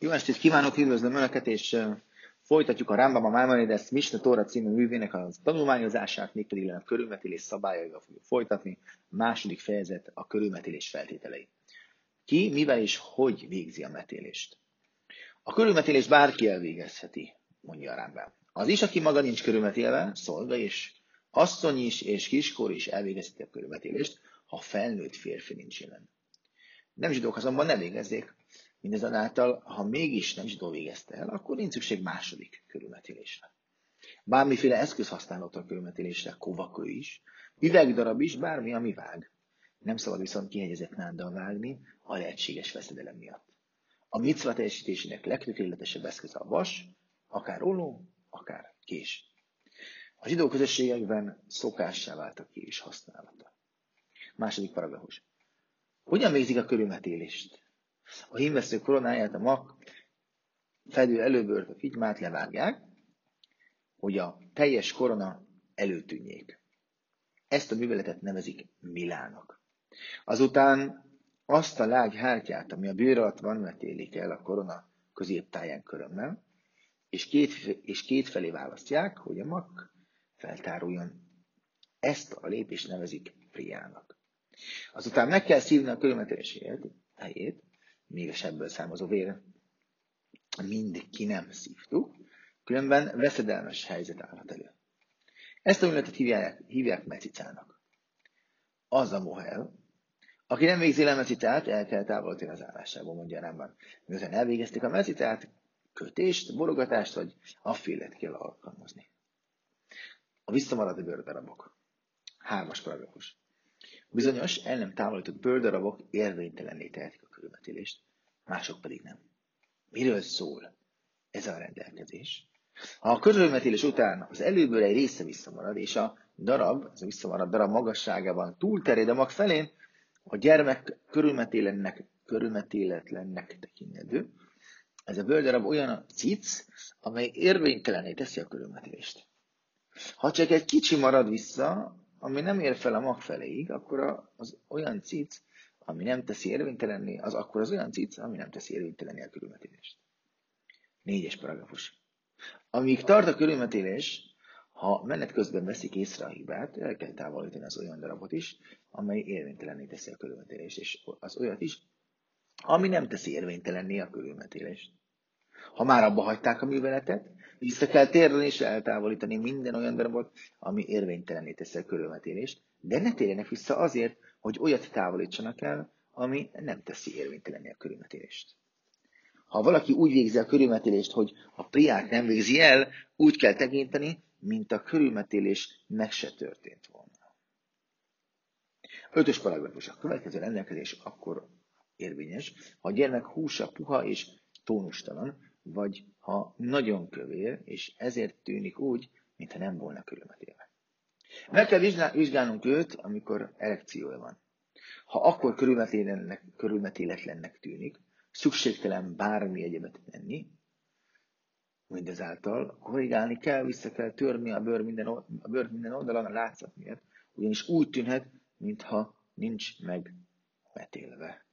Jó estét kívánok, üdvözlöm Önöket, és folytatjuk a Rambam a Maimonides Misna Tóra című művének a tanulmányozását, mégpedig a körülmetélés szabályaival fogjuk folytatni. A második fejezet a körülmetélés feltételei. Ki, mivel és hogy végzi a metélést? A körülmetélés bárki elvégezheti, mondja a Rambam. Az is, aki maga nincs körülmetélve, szolga és asszony is és kiskor is elvégezheti a körülmetélést, ha felnőtt férfi nincs jelen. Nem zsidók azonban nem végezzék Mindezonáltal, ha mégis nem zsidó végezte el, akkor nincs szükség második körülmetélésre. Bármiféle eszköz használható a körülmetélésre, kovakő is, üvegdarab is, bármi, ami vág. Nem szabad viszont kihegyezett náddal vágni a lehetséges veszedelem miatt. A micva teljesítésének legtökéletesebb eszköz a vas, akár olló, akár kés. A zsidó közösségekben szokássá vált a kés használata. Második paragrafus. Hogyan végzik a körülmetélést? A hímvesző koronáját, a mak fedő előbört, a figymát levágják, hogy a teljes korona előtűnjék. Ezt a műveletet nevezik Milának. Azután azt a lágy hártyát, ami a bőr alatt van, metélik el a korona középtáján körömmel, és két, és két felé választják, hogy a mak feltáruljon. Ezt a lépést nevezik priának. Azután meg kell szívni a körülmetélés helyét, még a sebből származó vér mind ki nem szívtuk, különben veszedelmes helyzet állhat elő. Ezt a műletet hívják, hívják mecicának. Az a mohel, aki nem végzi le mecicát, el kell távolítani az állásából, mondja Rámban. Miután elvégezték a mecicát, kötést, borogatást vagy affélet kell alkalmazni. A visszamaradó bőrdarabok. Hármas paragrafus. Bizonyos el nem távolított bőrdarabok érvénytelenné tehetik a körülmetélést, mások pedig nem. Miről szól ez a rendelkezés? Ha a körülmetélés után az előből egy része visszamarad, és a darab, az a visszamaradt darab magasságában túlterjed a mag felén, a gyermek körülmetélennek, körülmetéletlennek tekintendő. Ez a bőrdarab olyan a cic, amely érvénytelené teszi a körülmetélést. Ha csak egy kicsi marad vissza, ami nem ér fel a mag feléig, akkor az olyan cic, ami nem teszi érvénytelenné, az akkor az olyan cic, ami nem teszi érvénytelenné a körülmetélést. Négyes paragrafus. Amíg tart a körülmetélés, ha menet közben veszik észre a hibát, el kell távolítani az olyan darabot is, amely érvénytelenné teszi a körülmetélést, és az olyat is, ami nem teszi érvénytelenné a körülmetélést. Ha már abba hagyták a műveletet, vissza kell térni és eltávolítani minden olyan darabot, ami érvénytelenné teszi a körülmetélést, de ne térjenek vissza azért, hogy olyat távolítsanak el, ami nem teszi érvénytelenné a körülmetélést. Ha valaki úgy végzi a körülmetélést, hogy a priát nem végzi el, úgy kell tekinteni, mint a körülmetélés meg se történt volna. Ötös paragrafus. A következő rendelkezés akkor érvényes, ha a gyermek húsa puha és tónustalan, vagy ha nagyon kövér, és ezért tűnik úgy, mintha nem volna körülmetélve. Meg kell vizsgálnunk őt, amikor erekciója van. Ha akkor körülmetéletlennek tűnik, szükségtelen bármi egyebet tenni, mindezáltal korrigálni kell, vissza kell törni a bőr minden, a bőr minden oldalon a látszat miatt, ugyanis úgy tűnhet, mintha nincs megmetélve.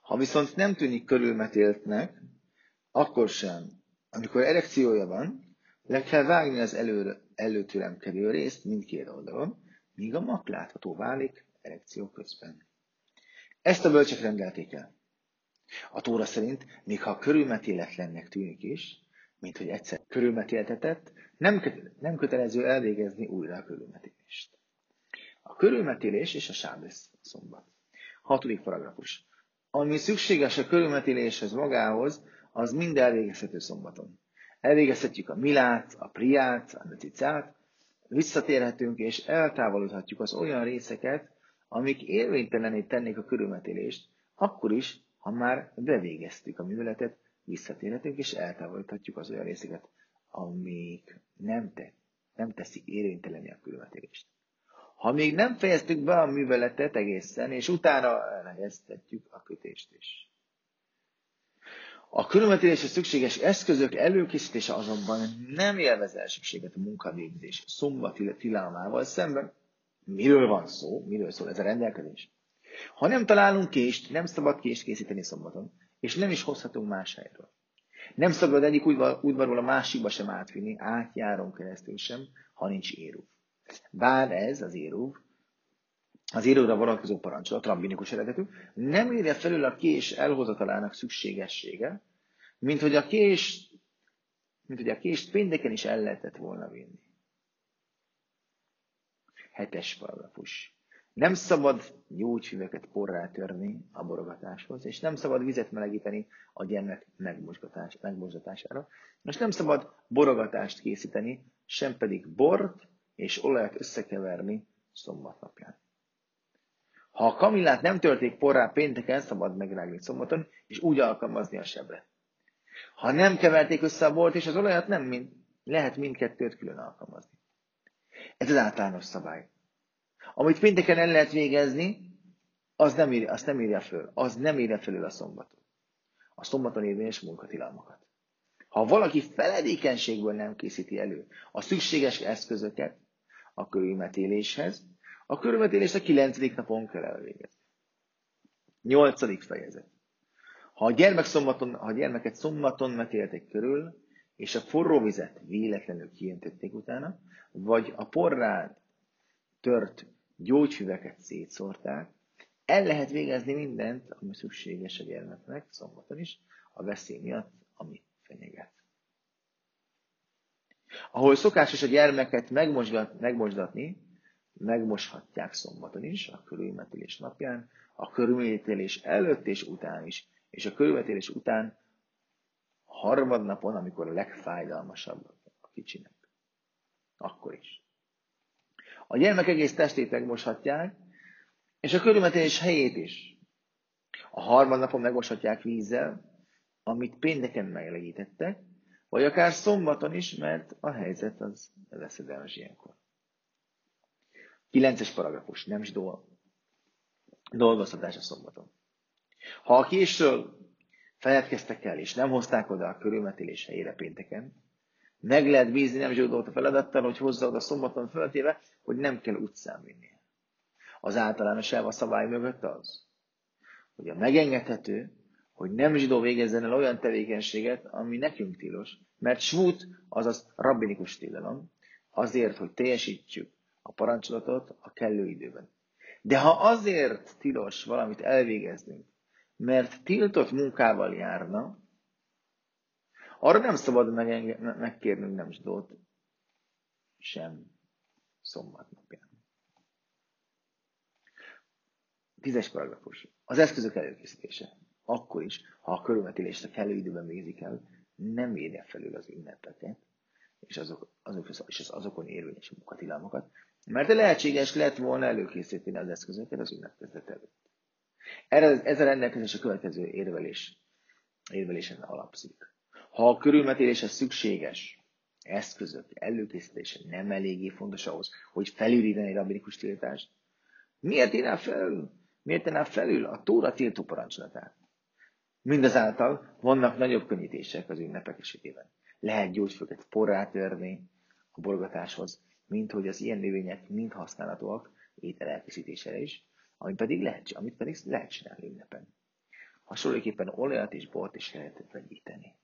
Ha viszont nem tűnik körülmetéltnek, akkor sem, amikor erekciója van, le kell vágni az elő, előtüremkedő részt mindkét oldalon, míg a mak látható válik erekció közben. Ezt a bölcsek rendelték el. A Tóra szerint, még ha körülmetéletlennek tűnik is, mint hogy egyszer körülmetéltetett, nem, nem kötelező elvégezni újra a körülmetélést. A körülmetélés és a sábesz szombat. Hatodik paragrafus. Ami szükséges a körülmetéléshez magához, az mind elvégezhető szombaton. Elvégezhetjük a milát, a priát, a meticát, visszatérhetünk és eltávolíthatjuk az olyan részeket, amik érvénytelené tennék a körülmetélést, akkor is, ha már bevégeztük a műveletet, visszatérhetünk és eltávolíthatjuk az olyan részeket, amik nem, te, nem teszi érvénytelené a körülmetélést. Ha még nem fejeztük be a műveletet egészen, és utána elhelyeztetjük a kötést is. A körülmetélésre szükséges eszközök előkészítése azonban nem élvez elsőséget a munkavégzés szombati tilalmával szemben. Miről van szó? Miről szól ez a rendelkezés? Ha nem találunk kést, nem szabad kést készíteni szombaton. és nem is hozhatunk más helyről. Nem szabad egyik udvarról a másikba sem átvinni, átjáron keresztül sem, ha nincs éruv. Bár ez az éruv, az íróra vonatkozó parancsolat, rabbinikus eredetű, nem írja felül a kés elhozatalának szükségessége, mint hogy a kés, mint hogy a kést pénteken is el lehetett volna vinni. Hetes paragrafus. Nem szabad gyógyfüveket porrá törni a borogatáshoz, és nem szabad vizet melegíteni a gyermek megmozgatására, és nem szabad borogatást készíteni, sem pedig bort és olajat összekeverni szombatnapján. Ha a kamillát nem törték porrá pénteken, szabad megrágni szombaton, és úgy alkalmazni a sebre. Ha nem keverték össze a bort és az olajat, nem mind, lehet mindkettőt külön alkalmazni. Ez az általános szabály. Amit pénteken el lehet végezni, az nem írja, azt nem írja föl. Az nem írja felül a szombaton. A szombaton érvényes munkatilalmakat. Ha valaki feledékenységből nem készíti elő a szükséges eszközöket a körülmetéléshez, a körülmetélést a kilencedik napon kell elvégezni. Nyolcadik fejezet. Ha a, gyermek szombaton, ha a gyermeket szombaton metélték körül, és a forró vizet véletlenül kiöntötték utána, vagy a porrát tört gyógyfüveket szétszórták, el lehet végezni mindent, ami szükséges a gyermeknek, szombaton is, a veszély miatt, ami fenyeget. Ahol szokásos a gyermeket megmosdatni, megmoshatják szombaton is, a körülmetélés napján, a körülmetélés előtt és után is, és a körülmetélés után harmadnapon, amikor a legfájdalmasabb a kicsinek. Akkor is. A gyermek egész testét megmoshatják, és a körülmetélés helyét is. A harmadnapon megmoshatják vízzel, amit pénteken meglegítettek, vagy akár szombaton is, mert a helyzet az veszedelmes ilyenkor. Kilences paragrafus, nem is dolg. Dolgoztatás a szombaton. Ha a késről feledkeztek el, és nem hozták oda a körülmetélés helyére pénteken, meg lehet bízni nem zsódolt a feladattal, hogy hozza oda szombaton föltéve, hogy nem kell utcán vinnie. Az általános elv a szabály mögött az, hogy a megengedhető, hogy nem zsidó végezzen el olyan tevékenységet, ami nekünk tilos, mert svút, azaz rabbinikus tilalom, azért, hogy teljesítsük a parancsolatot a kellő időben. De ha azért tilos valamit elvégeznünk, mert tiltott munkával járna, arra nem szabad megkérnünk nem zsidót sem szombatnapján. Tízes paragrafus. Az eszközök előkészítése. Akkor is, ha a körülmetélést a kellő időben végzik el, nem írja felül az ünnepeket, és, azok, azok, és az azokon érvényes munkatilalmakat, mert lehetséges lett volna előkészíteni az eszközöket az ünnepkezet előtt. Erre, ez a rendelkezés a következő érvelés, érvelésen alapszik. Ha a körülmetéléshez szükséges eszközök előkészítése nem eléggé fontos ahhoz, hogy felülírni egy rabinikus tiltást, miért írná felül? Miért tenná felül a Tóra tiltó parancsolatát? Mindazáltal vannak nagyobb könnyítések az ünnepek esetében. Lehet gyógyfőket porrá törni a borgatáshoz, mint hogy az ilyen növények mind használhatóak étel elkészítésére is, amit pedig lehet, amit pedig lehet csinálni ünnepen. Hasonlóképpen olajat és bort is lehet vegyíteni.